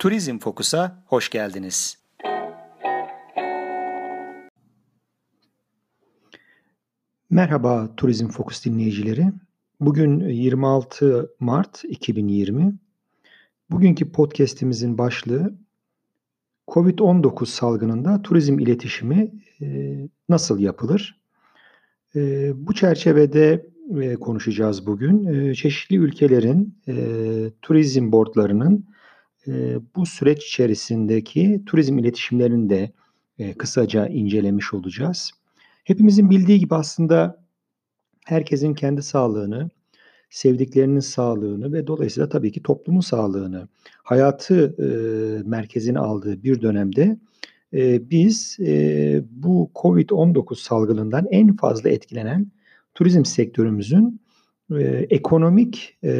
Turizm Fokus'a hoş geldiniz. Merhaba Turizm Fokus dinleyicileri. Bugün 26 Mart 2020. Bugünkü podcast'imizin başlığı COVID-19 salgınında turizm iletişimi e, nasıl yapılır? E, bu çerçevede e, konuşacağız bugün. Çeşitli ülkelerin turizm bu süreç içerisindeki turizm iletişimlerini de kısaca incelemiş olacağız. Hepimizin bildiği gibi aslında herkesin kendi sağlığını, sevdiklerinin sağlığını ve dolayısıyla tabii ki toplumun sağlığını, hayatı e, merkezine aldığı bir dönemde e, biz e, bu COVID-19 salgınından en fazla etkilenen turizm sektörümüzün e, ekonomik e,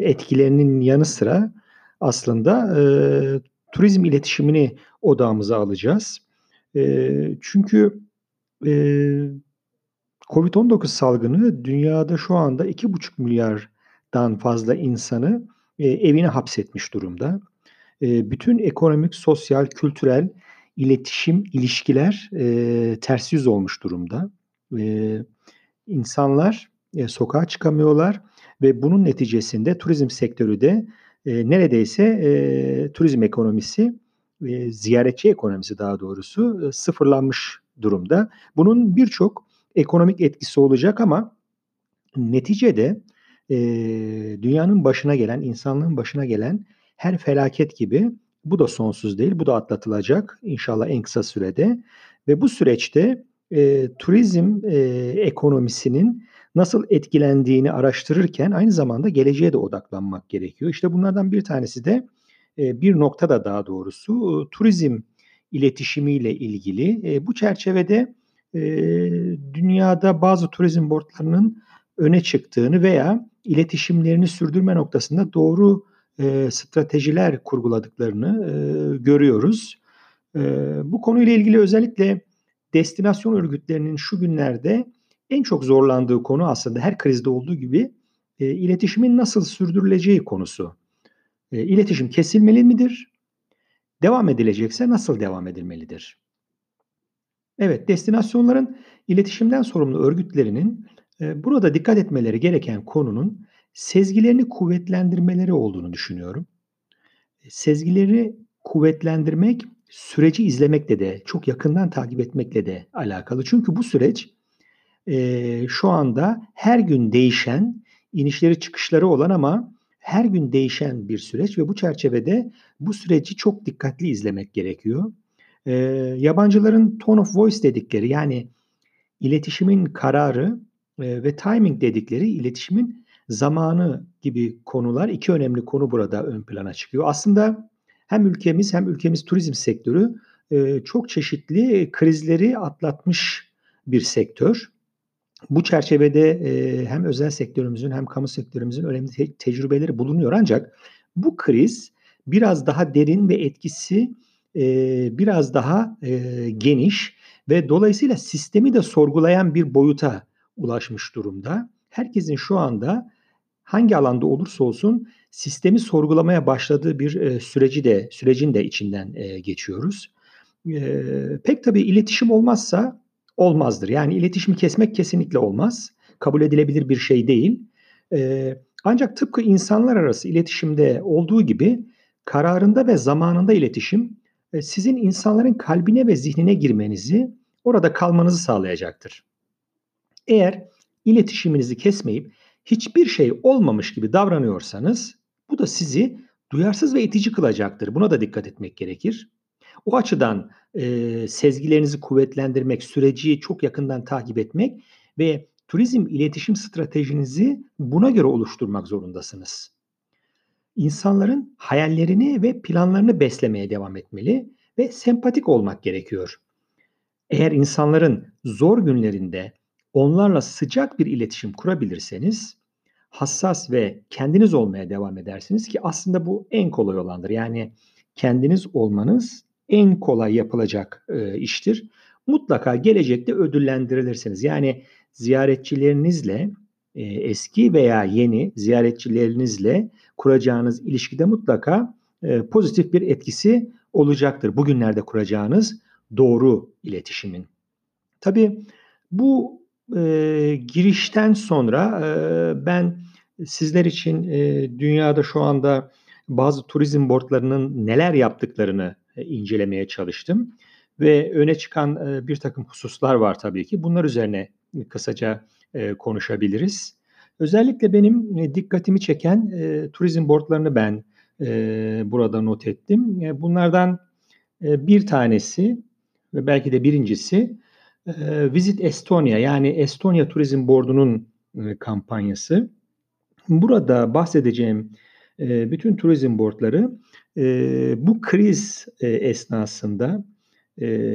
etkilerinin yanı sıra aslında e, turizm iletişimini odağımıza alacağız. E, çünkü e, Covid-19 salgını dünyada şu anda 2,5 milyardan fazla insanı e, evine hapsetmiş durumda. E, bütün ekonomik, sosyal, kültürel, iletişim, ilişkiler e, ters yüz olmuş durumda. E, insanlar e, sokağa çıkamıyorlar ve bunun neticesinde turizm sektörü de e, neredeyse e, turizm ekonomisi, e, ziyaretçi ekonomisi daha doğrusu e, sıfırlanmış durumda. Bunun birçok ekonomik etkisi olacak ama neticede e, dünyanın başına gelen, insanlığın başına gelen her felaket gibi bu da sonsuz değil, bu da atlatılacak inşallah en kısa sürede ve bu süreçte e, turizm e, ekonomisinin nasıl etkilendiğini araştırırken aynı zamanda geleceğe de odaklanmak gerekiyor. İşte bunlardan bir tanesi de e, bir noktada daha doğrusu e, turizm iletişimiyle ilgili. E, bu çerçevede dünyada bazı turizm boardlarının öne çıktığını veya iletişimlerini sürdürme noktasında doğru stratejiler kurguladıklarını görüyoruz. Bu konuyla ilgili özellikle destinasyon örgütlerinin şu günlerde en çok zorlandığı konu aslında her krizde olduğu gibi e, iletişimin nasıl sürdürüleceği konusu. E, iletişim kesilmeli midir? Devam edilecekse nasıl devam edilmelidir? Evet, destinasyonların iletişimden sorumlu örgütlerinin e, burada dikkat etmeleri gereken konunun sezgilerini kuvvetlendirmeleri olduğunu düşünüyorum. Sezgileri kuvvetlendirmek süreci izlemekle de çok yakından takip etmekle de alakalı. Çünkü bu süreç e, şu anda her gün değişen, inişleri çıkışları olan ama her gün değişen bir süreç ve bu çerçevede bu süreci çok dikkatli izlemek gerekiyor. E, yabancıların tone of voice dedikleri yani iletişimin kararı e, ve timing dedikleri iletişimin zamanı gibi konular iki önemli konu burada ön plana çıkıyor. Aslında hem ülkemiz hem ülkemiz turizm sektörü çok çeşitli krizleri atlatmış bir sektör. Bu çerçevede e, hem özel sektörümüzün hem kamu sektörümüzün önemli te- tecrübeleri bulunuyor ancak bu kriz biraz daha derin ve etkisi e, biraz daha e, geniş ve dolayısıyla sistemi de sorgulayan bir boyuta ulaşmış durumda. Herkesin şu anda hangi alanda olursa olsun sistemi sorgulamaya başladığı bir e, süreci de sürecin de içinden e, geçiyoruz. E, pek tabii iletişim olmazsa olmazdır. Yani iletişimi kesmek kesinlikle olmaz. Kabul edilebilir bir şey değil. E, ancak tıpkı insanlar arası iletişimde olduğu gibi kararında ve zamanında iletişim e, sizin insanların kalbine ve zihnine girmenizi, orada kalmanızı sağlayacaktır. Eğer iletişiminizi kesmeyip hiçbir şey olmamış gibi davranıyorsanız bu da sizi duyarsız ve itici kılacaktır. Buna da dikkat etmek gerekir. O açıdan e, sezgilerinizi kuvvetlendirmek, süreci çok yakından takip etmek ve turizm iletişim stratejinizi buna göre oluşturmak zorundasınız. İnsanların hayallerini ve planlarını beslemeye devam etmeli ve sempatik olmak gerekiyor. Eğer insanların zor günlerinde onlarla sıcak bir iletişim kurabilirseniz hassas ve kendiniz olmaya devam edersiniz ki aslında bu en kolay olandır. Yani kendiniz olmanız en kolay yapılacak e, iştir. Mutlaka gelecekte ödüllendirilirsiniz. Yani ziyaretçilerinizle e, eski veya yeni ziyaretçilerinizle kuracağınız ilişkide mutlaka e, pozitif bir etkisi olacaktır. Bugünlerde kuracağınız doğru iletişimin. Tabii bu e, girişten sonra e, ben sizler için e, dünyada şu anda bazı turizm boardlarının neler yaptıklarını incelemeye çalıştım. Ve öne çıkan e, bir takım hususlar var tabii ki. Bunlar üzerine kısaca e, konuşabiliriz. Özellikle benim e, dikkatimi çeken e, turizm boardlarını ben e, burada not ettim. E, bunlardan e, bir tanesi ve belki de birincisi e, Visit Estonia yani Estonia Turizm Board'unun e, kampanyası. Burada bahsedeceğim bütün turizm boardları bu kriz esnasında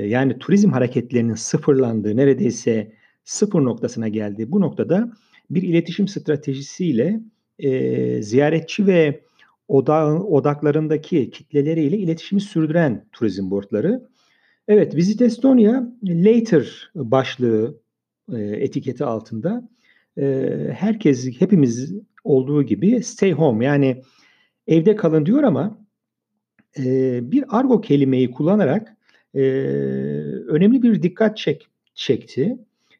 yani turizm hareketlerinin sıfırlandığı neredeyse sıfır noktasına geldiği bu noktada bir iletişim stratejisiyle ziyaretçi ve oda, odaklarındaki kitleleriyle iletişimi sürdüren turizm boardları. Evet, Visit Estonia Later başlığı etiketi altında herkes, hepimiz olduğu gibi stay home yani evde kalın diyor ama e, bir argo kelimeyi kullanarak e, önemli bir dikkat çek, çekti.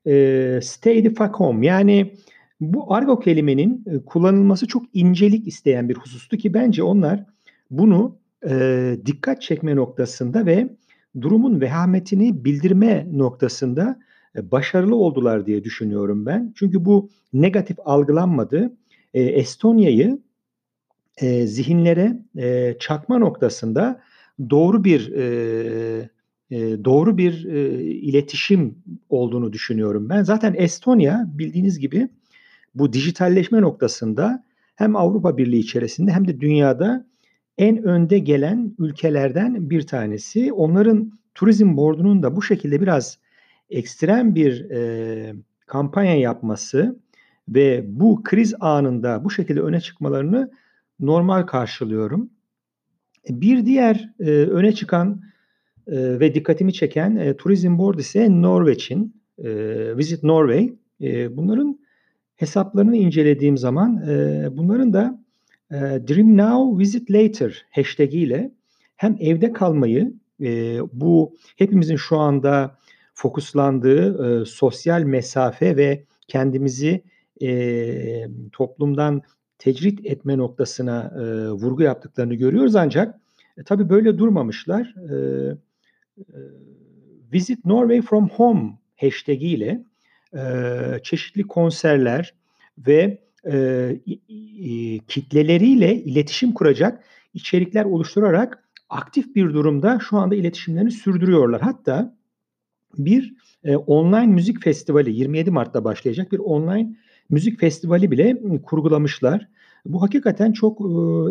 E, stay the fuck home yani bu argo kelimenin kullanılması çok incelik isteyen bir husustu ki bence onlar bunu e, dikkat çekme noktasında ve durumun vehametini bildirme noktasında başarılı oldular diye düşünüyorum ben. Çünkü bu negatif algılanmadı. E, Estonya'yı e, zihinlere e, çakma noktasında doğru bir e, e, doğru bir e, iletişim olduğunu düşünüyorum ben. Zaten Estonya bildiğiniz gibi bu dijitalleşme noktasında hem Avrupa Birliği içerisinde hem de dünyada en önde gelen ülkelerden bir tanesi. Onların turizm bordunun da bu şekilde biraz ekstrem bir e, kampanya yapması ve bu kriz anında bu şekilde öne çıkmalarını normal karşılıyorum. Bir diğer e, öne çıkan e, ve dikkatimi çeken e, turizm board ise Norveç'in e, Visit Norway. E, bunların hesaplarını incelediğim zaman e, bunların da e, Dream Now Visit Later hashtag ile hem evde kalmayı e, bu hepimizin şu anda fokuslandığı e, sosyal mesafe ve kendimizi e, toplumdan tecrit etme noktasına e, vurgu yaptıklarını görüyoruz ancak e, tabii böyle durmamışlar. E, e, Visit Norway from Home hashtag ile e, çeşitli konserler ve e, e, kitleleriyle iletişim kuracak içerikler oluşturarak aktif bir durumda şu anda iletişimlerini sürdürüyorlar. Hatta bir e, online müzik festivali 27 Mart'ta başlayacak bir online müzik festivali bile kurgulamışlar. Bu hakikaten çok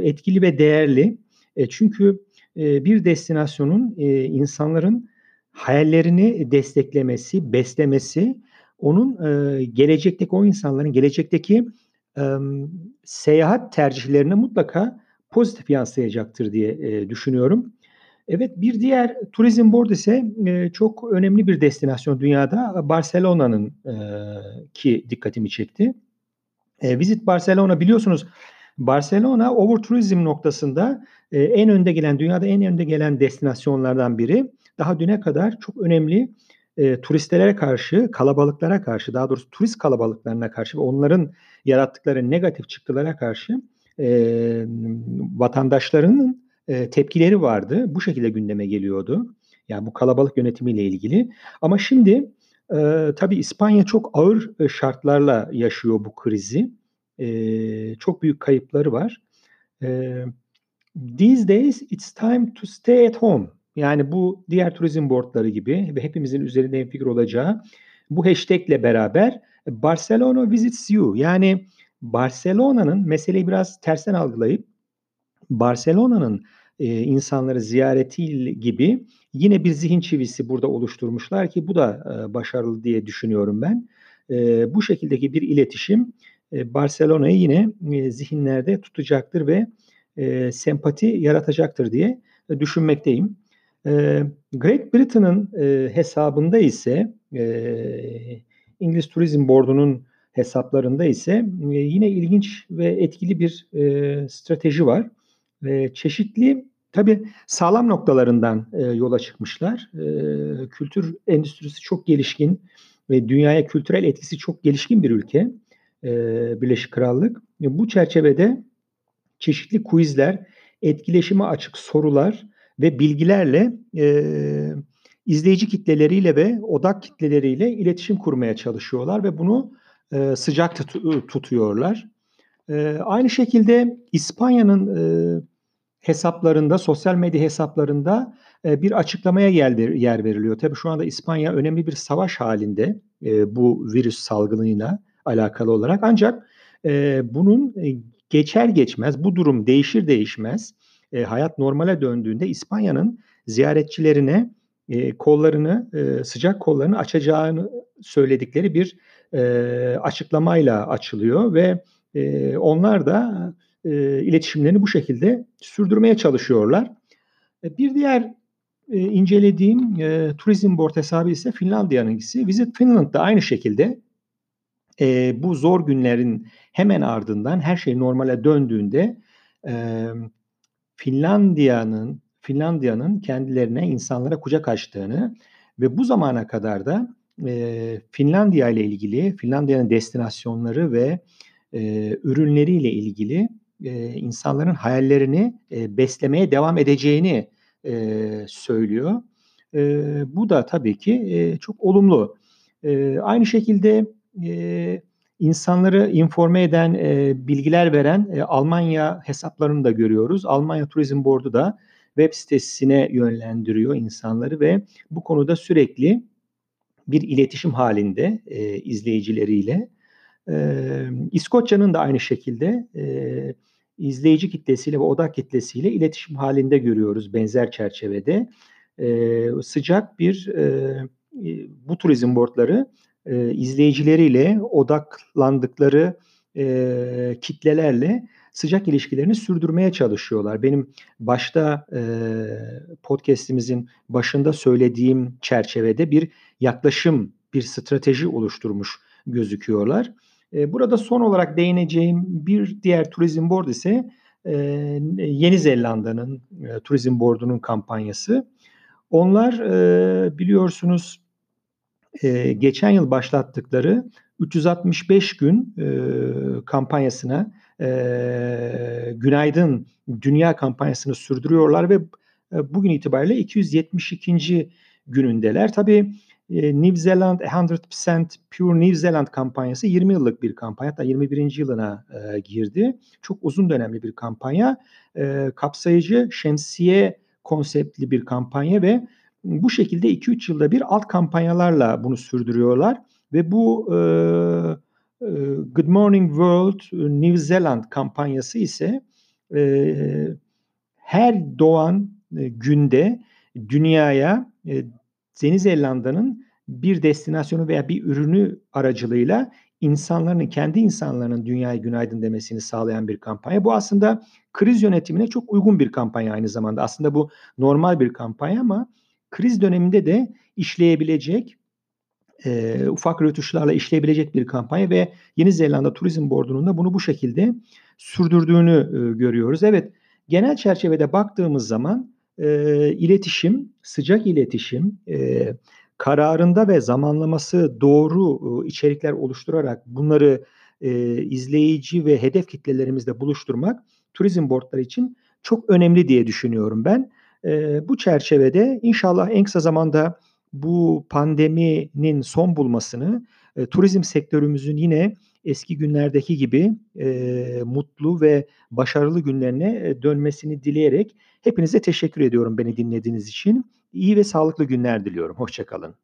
etkili ve değerli. E, çünkü e, bir destinasyonun e, insanların hayallerini desteklemesi, beslemesi, onun gelecekteki o insanların gelecekteki seyahat tercihlerine mutlaka pozitif yansıyacaktır diye düşünüyorum. Evet bir diğer turizm board ise e, çok önemli bir destinasyon dünyada Barcelona'nın e, ki dikkatimi çekti. E, Visit Barcelona biliyorsunuz Barcelona over turizm noktasında e, en önde gelen dünyada en önde gelen destinasyonlardan biri. Daha düne kadar çok önemli e, turistlere karşı, kalabalıklara karşı, daha doğrusu turist kalabalıklarına karşı ve onların yarattıkları negatif çıktılara karşı e, vatandaşlarının e, tepkileri vardı. Bu şekilde gündeme geliyordu. Yani bu kalabalık yönetimiyle ilgili. Ama şimdi e, tabii İspanya çok ağır şartlarla yaşıyor bu krizi. E, çok büyük kayıpları var. E, these days it's time to stay at home. Yani bu diğer turizm boardları gibi ve hepimizin üzerinde fikir olacağı bu hashtagle beraber Barcelona visits you. Yani Barcelona'nın meseleyi biraz tersten algılayıp Barcelona'nın e, insanları ziyareti gibi yine bir zihin çivisi burada oluşturmuşlar ki bu da e, başarılı diye düşünüyorum ben. E, bu şekildeki bir iletişim e, Barcelona'yı yine e, zihinlerde tutacaktır ve e, sempati yaratacaktır diye e, düşünmekteyim. E, Great Britain'ın e, hesabında ise e, İngiliz Turizm Board'unun hesaplarında ise e, yine ilginç ve etkili bir e, strateji var. Eee, çeşitli tabii sağlam noktalarından, eee, yola çıkmışlar. Eee, kültür endüstrisi çok gelişkin ve dünyaya kültürel etkisi çok gelişkin bir ülke, eee, Birleşik Krallık. Ve bu çerçevede çeşitli quizler, etkileşime açık sorular ve bilgilerle, eee, izleyici kitleleriyle ve odak kitleleriyle iletişim kurmaya çalışıyorlar ve bunu, eee, sıcak tutu tutuyorlar. Eee, aynı şekilde İspanya'nın, eee, hesaplarında, sosyal medya hesaplarında, eee, bir açıklamaya yer veriliyor. Tabii şu anda İspanya önemli bir savaş hâlinde, eee, bu virüs salgınıyla alakalı olarak. Ancak, eee, bunun, geçer geçmez, bu durum değişir değişmez, hayat normale döndüğünde İspanya'nın ziyaretçilerine, kollarını, sıcak kollarını açacağını söyledikleri bir, açıklamayla açılıyor ve, onlar da, eee, iletişimlerini bu şekilde sürdürmeye çalışıyorlar. E, bir diğer, eee, incelediğim, eee, Tourism Board hesabı ise Finlandiya'nınkisi. Visit Finland da aynı şekilde, eee, bu zor günlerin hemen ardından her şey normale döndüğünde, emm, Finlandiya'nın Finlandiya'nın kendilerine, insanlara kucak açtığını ve bu zamana kadar da, eee, Finlandiya ile ilgili, Finlandiya'nın destinasyonları ve, eee, ürünleriyle ilgili, eee, insanların hayallerini, eee, beslemeye devam edeceğini, eee, söylüyor. Eee, bu da tabii ki, eee, çok olumlu. Eee, aynı şekilde, eee, insanları informe eden, eee, bilgiler veren, eee, Almanya hesaplarını da görüyoruz. Almanya Tourism Board'u da web sitesine yönlendiriyor insanları ve bu konuda sürekli bir iletişim hâlinde, eee, izleyicileriyle. Emm, İskoçya'nın da aynı şekilde, eee, izleyici kitlesiyle ve odak kitlesiyle iletişim hâlinde görüyoruz benzer çerçevede. Eee, sıcak bir, iii, bu Tourism Board'ları, eee, izleyicileriyle odaklandıkları, eee, kitlelerle sıcak ilişkilerini sürdürmeye çalışıyorlar. Benim başta, eee, podcast'imizin başında söylediğim çerçevede bir yaklaşım, bir strateji oluşturmuş gözüküyorlar. Eee, burada son olarak değineceğim bir diğer Tourism Board ise, eee, Yeni Zelanda'nın, eee, Tourism Board'unun kampanyası. Onlar, eee, biliyorsunuz, geçen yıl başlattıkları 365 gün, kampanyasına, Günaydın Dünya kampanyasını sürdürüyorlar ve, bugün itibariyle 272'nci günündeler. Tabii, eee, New Zealand 100% Pure New Zealand kampanyası 20 yıllık bir kampanya. Hatta 21'inci yılına, eee, girdi. Çok uzun dönemli bir kampanya. Eee, kapsayıcı, şemsiye konseptli bir kampanya ve bu şekilde 2-3 yılda bir alt kampanyalarla bunu sürdürüyorlar ve bu, eee, eee, Good Morning World New Zealand kampanyası ise, eee, her doğan, eee, günde dünyaya, eee, Yeni Zelanda'nın bir destinasyonu veya bir ürünü aracılığıyla insanların, kendi insanlarının dünyaya günaydın demesini sağlayan bir kampanya. Bu aslında kriz yönetimine çok uygun bir kampanya aynı zamanda. Aslında bu normal bir kampanya ama kriz döneminde de işleyebilecek, eee, ufak rötuşlarla işleyebilecek bir kampanya ve Yeni Zelanda Tourism Board'unun da bunu bu şekilde sürdürdüğünü, eee, görüyoruz. Evet, genel çerçevede baktığımız zaman, eee, iletişim, sıcak iletişim, eee, kararında ve zamanlaması doğru, uuu, içerikler oluşturarak bunları, eee, izleyici ve hedef kitlelerimizle buluşturmak Tourism Board'lar için çok önemli diye düşünüyorum ben. Eee, bu çerçevede inşallah en kısa zamanda bu pandeminin son bulmasını, eee, turizm sektörümüzün yine eski günlerdeki gibi, eee, mutlu ve başarılı günlerine, dönmesini dileyerek hepinize teşekkür ediyorum beni dinlediğiniz için. İyi ve sağlıklı günler diliyorum. Hoşça kalın.